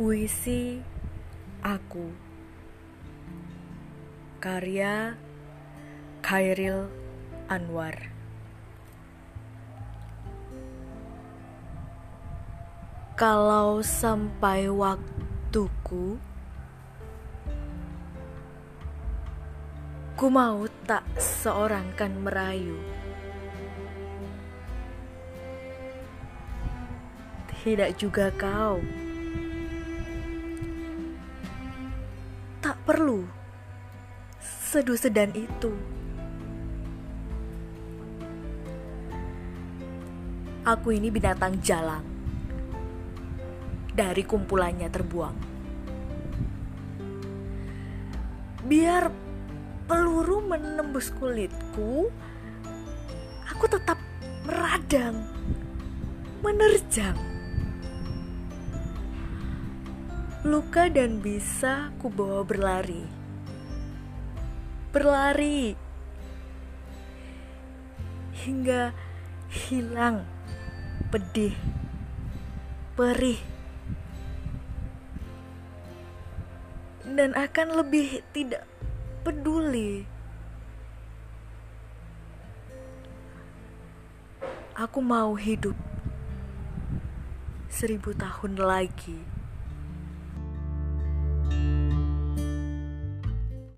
Puisi Aku. Karya Khairil Anwar. Kalau sampai waktuku Ku mau tak seorang kan merayu. Tidak juga kau Perlu seduh sedan itu. Aku ini binatang jalang. Dari kumpulannya terbuang. Biar peluru menembus kulitku, aku tetap meradang, menerjang luka dan bisa kubawa berlari. Berlari hingga hilang pedih, perih, dan akan lebih tidak peduli. Aku mau hidup seribu tahun lagi.